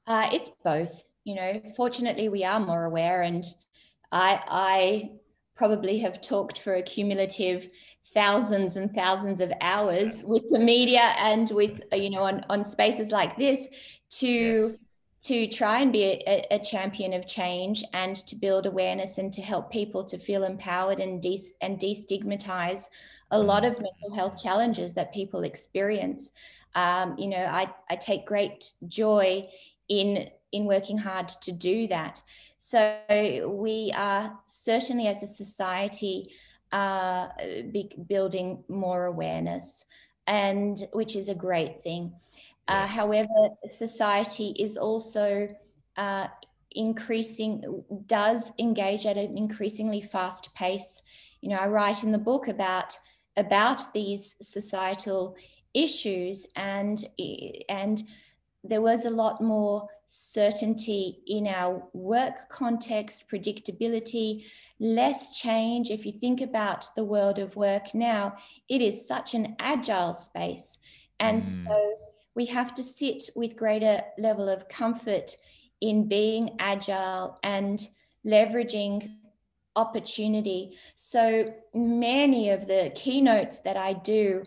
Uh, it's both you know, fortunately we are more aware and I I probably have talked for a cumulative thousands and thousands of hours with the media and with you know on, on spaces like this to yes. To try and be a, a, champion of change and to build awareness and to help people to feel empowered and de- and destigmatize a lot of mental health challenges that people experience um, you know I, I take great joy in in working hard to do that. So we are certainly as a society uh, building more awareness, and which is a great thing. Uh, yes. However, society is also uh, increasing, does engage at an increasingly fast pace. You know, I write in the book about about these societal issues, and and there was a lot more certainty in our work context, predictability, less change. If you think about the world of work now, it is such an agile space. And mm. so we have to sit with greater level of comfort in being agile and leveraging opportunity. So many of the keynotes that I do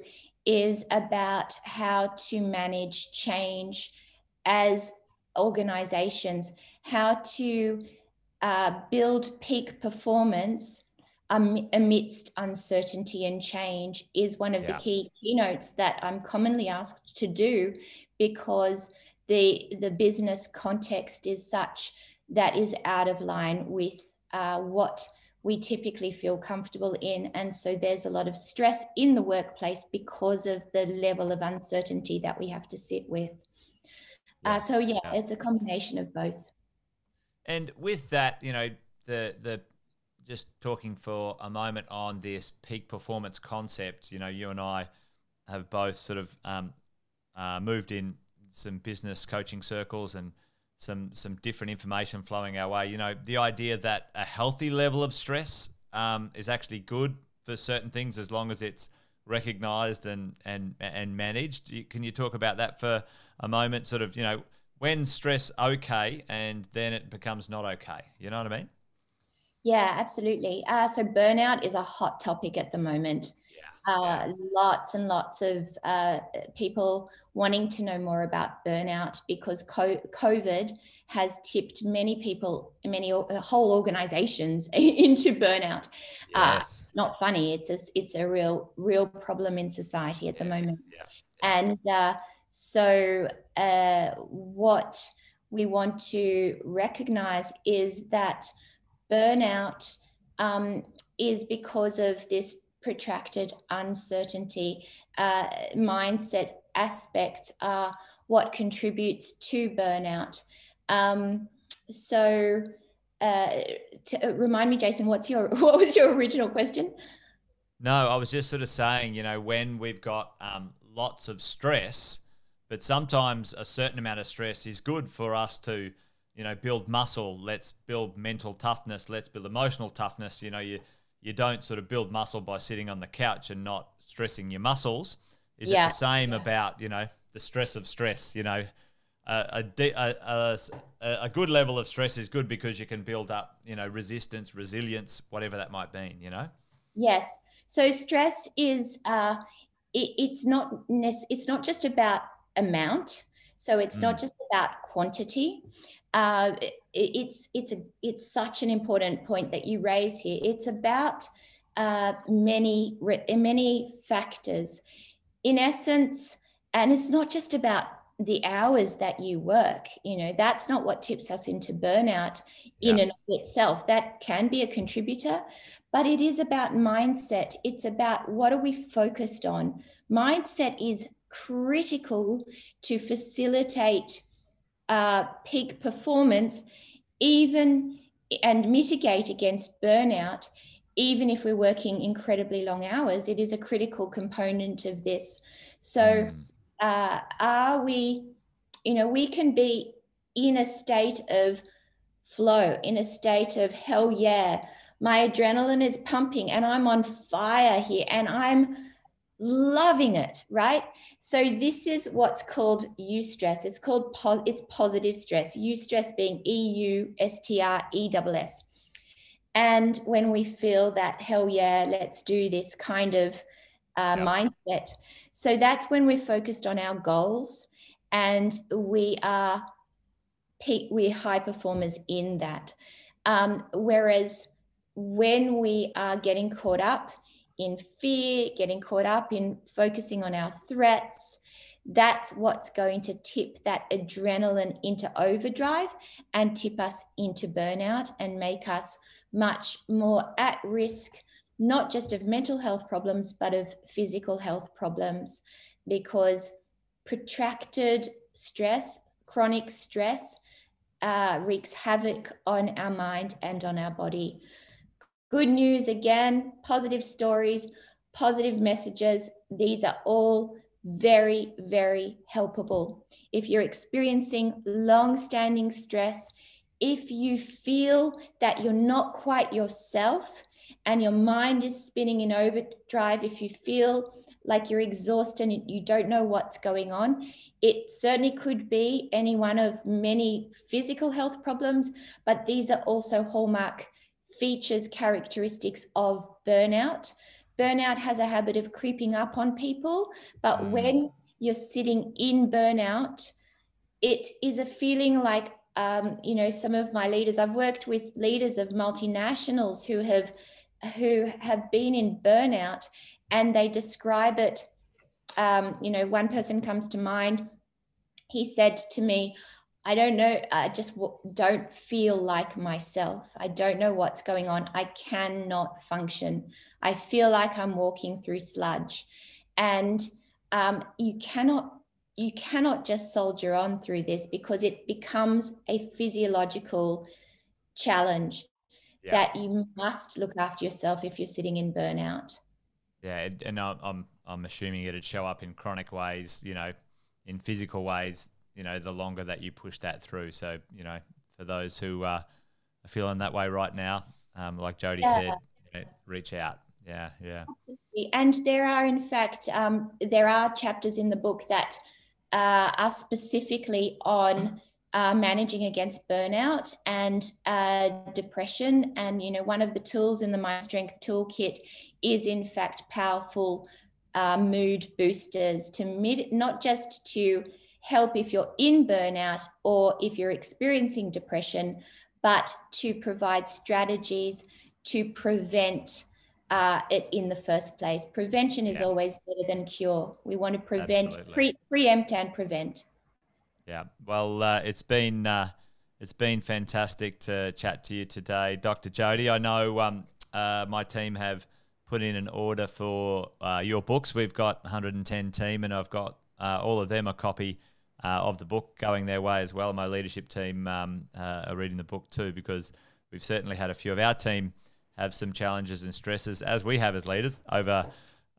is about how to manage change as organizations how to uh, build peak performance um, amidst uncertainty and change is one of yeah. the key keynotes that I'm commonly asked to do because the the business context is such that is out of line with uh, what we typically feel comfortable in. And so there's a lot of stress in the workplace because of the level of uncertainty that we have to sit with. Uh, so yeah, it's a combination of both. And with that, you know, the the just talking for a moment on this peak performance concept, you know, you and I have both sort of um, uh, moved in some business coaching circles and some some different information flowing our way. You know, the idea that a healthy level of stress um, is actually good for certain things as long as it's recognized and and and managed. Can you talk about that for a moment? Sort of, you know, when stress okay, and then it becomes not okay. You know what I mean? Yeah, absolutely. Uh, so burnout is a hot topic at the moment. Uh, yeah. Lots and lots of uh, people wanting to know more about burnout because COVID has tipped many people, many uh, whole organizations into burnout. Uh, yes. Uh, not funny. It's a, it's a real, real problem in society at the moment. Yeah. And uh, so, uh, what we want to recognize is that burnout um, is because of this protracted uncertainty. Uh, mindset aspects are what contributes to burnout. Um, so, uh, to, uh, remind me, Jason, what's your what was your original question? No, I was just sort of saying, you know, when we've got um, lots of stress, but sometimes a certain amount of stress is good for us to, you know, build muscle. Let's build mental toughness. Let's build emotional toughness. You know, you you don't sort of build muscle by sitting on the couch and not stressing your muscles. Is yeah. it the same yeah. about you know the stress of stress? You know, a, a, a, a, good level of stress is good because you can build up you know resistance, resilience, whatever that might mean. You know. Yes. So stress is uh, it, it's not it's not just about amount. So it's mm. not just about quantity. Uh, it, it's it's a it's such an important point that you raise here. It's about uh, many many factors. In essence, and it's not just about the hours that you work you know that's not what tips us into burnout in yeah. and of itself that can be a contributor but it is about mindset it's about what are we focused on mindset is critical to facilitate uh, peak performance, even and mitigate against burnout, even if we're working incredibly long hours. It is a critical component of this. So, mm. uh, are we, you know, we can be in a state of flow, in a state of hell yeah, my adrenaline is pumping and I'm on fire here and I'm loving it, right? So this is what's called eustress. It's called po- it's positive stress. Eustress being E U S T R E S S. And when we feel that hell yeah, let's do this kind of uh, yep. mindset. So that's when we're focused on our goals and we are peak, we're high performers in that. Um, whereas when we are getting caught up in fear, getting caught up in focusing on our threats. That's what's going to tip that adrenaline into overdrive and tip us into burnout and make us much more at risk, not just of mental health problems, but of physical health problems, because protracted stress, chronic stress, uh, wreaks havoc on our mind and on our body. Good news again, positive stories, positive messages. These are all very, very helpable. If you're experiencing long standing stress, if you feel that you're not quite yourself and your mind is spinning in overdrive, if you feel like you're exhausted and you don't know what's going on, it certainly could be any one of many physical health problems, but these are also hallmark features, characteristics of burnout. Burnout has a habit of creeping up on people, but mm. when you're sitting in burnout, it is a feeling like, um, you know, some of my leaders, I've worked with leaders of multinationals who have who have been in burnout and they describe it um, you know one person comes to mind he said to me I don't know. I just don't feel like myself. I don't know what's going on. I cannot function. I feel like I'm walking through sludge, and um, you cannot you cannot just soldier on through this because it becomes a physiological challenge yeah. that you must look after yourself if you're sitting in burnout. Yeah, and I'm I'm assuming it'd show up in chronic ways, you know, in physical ways you know, the longer that you push that through. So, you know, for those who uh, are feeling that way right now, um, like Jodie yeah. said, you know, reach out. Yeah, yeah. And there are, in fact, um, there are chapters in the book that uh, are specifically on uh, managing against burnout and uh, depression. And, you know, one of the tools in the Mind Strength Toolkit is, in fact, powerful uh, mood boosters to mid- not just to help if you're in burnout or if you're experiencing depression, but to provide strategies to prevent uh, it in the first place. Prevention is yeah. always better than cure. We want to prevent, pre- preempt, and prevent. Yeah. Well, uh, it's been uh, it's been fantastic to chat to you today, Dr. Jodie. I know um, uh, my team have put in an order for uh, your books. We've got 110 team, and I've got uh, all of them a copy uh, of the book going their way as well. My leadership team um, uh, are reading the book too because we've certainly had a few of our team have some challenges and stresses as we have as leaders over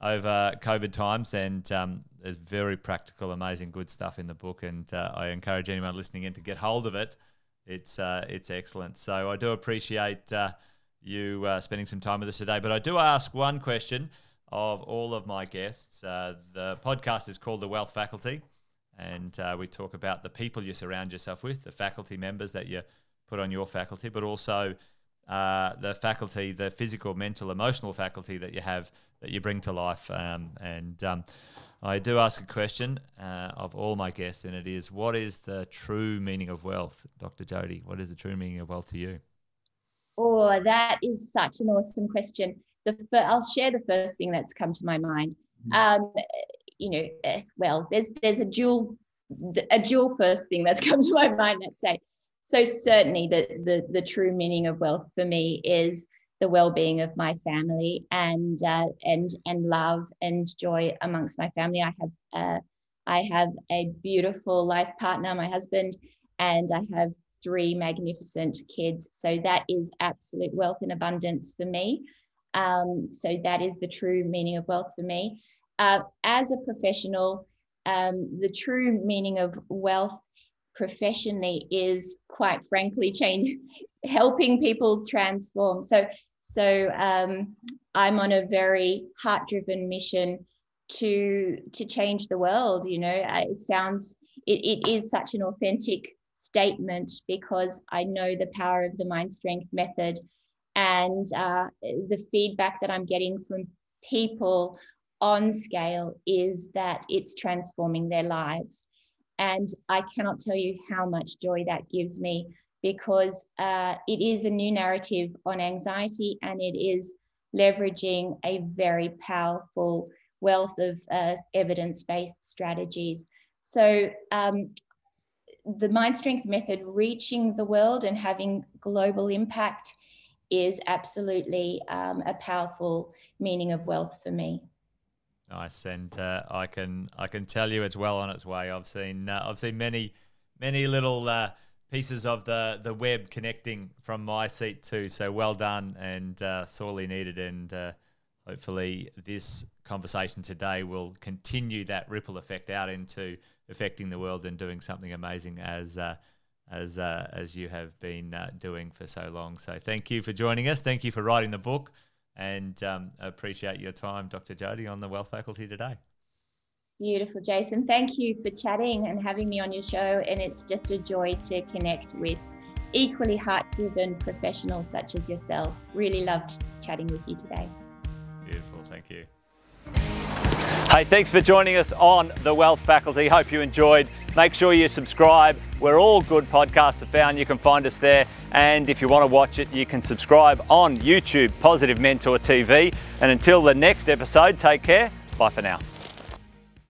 over COVID times, and um, there's very practical, amazing, good stuff in the book, and uh, I encourage anyone listening in to get hold of it. It's uh, it's excellent. So I do appreciate you uh, spending some time with us today. But I do ask one question of all of my guests. Uh, the podcast is called The Wealth Faculty, and uh, we talk about the people you surround yourself with, the faculty members that you put on your faculty, but also uh, the faculty, the physical, mental, emotional faculty that you have that you bring to life. Um, and um, I do ask a question uh, of all my guests, and it is what is the true meaning of wealth, Dr. Jodie? What is the true meaning of wealth to you? Oh, that is such an awesome question. The i I'll share the first thing that's come to my mind. Mm-hmm. Um, you know, eh, well, there's there's a dual a dual first thing that's come to my mind. Let's say. So certainly, the the the true meaning of wealth for me is the well-being of my family and uh, and and love and joy amongst my family. I have uh, I have a beautiful life partner, my husband, and I have three magnificent kids. So that is absolute wealth and abundance for me. Um, so that is the true meaning of wealth for me. Uh, as a professional, um, the true meaning of wealth professionally is quite frankly change helping people transform. So so um, i'm on a very heart driven mission to to change the world you know? It sounds it, it is such an authentic statement because I know the power of the mind strength method and uh, the feedback that I'm getting from people on scale is that it's transforming their lives. And I cannot tell you how much joy that gives me because uh, it is a new narrative on anxiety and it is leveraging a very powerful wealth of uh, evidence based strategies. So um, the mind strength method reaching the world and having global impact is absolutely um, a powerful meaning of wealth for me. Nice, and uh, I can I can tell you it's well on its way. I've seen uh, I've seen many many little uh, pieces of the the web connecting from my seat too. So well done and uh, sorely needed, and uh, hopefully this conversation today will continue that ripple effect out into affecting the world and doing something amazing as uh, as as you have been doing for so long. So thank you for joining us. Thank you for writing the book, and um, appreciate your time, Dr. Jodie, on the Wealth Faculty today. Beautiful, Jason. Thank you for chatting and having me on your show. And it's just a joy to connect with equally heart-driven professionals such as yourself. Really loved chatting with you today. Beautiful. Thank you. Hey, thanks for joining us on the Wealth Faculty. Hope you enjoyed. Make sure you subscribe. Where all good podcasts are found, you can find us there. And if you want to watch it, you can subscribe on YouTube, Positive Mentor TV. And until the next episode, take care. Bye for now.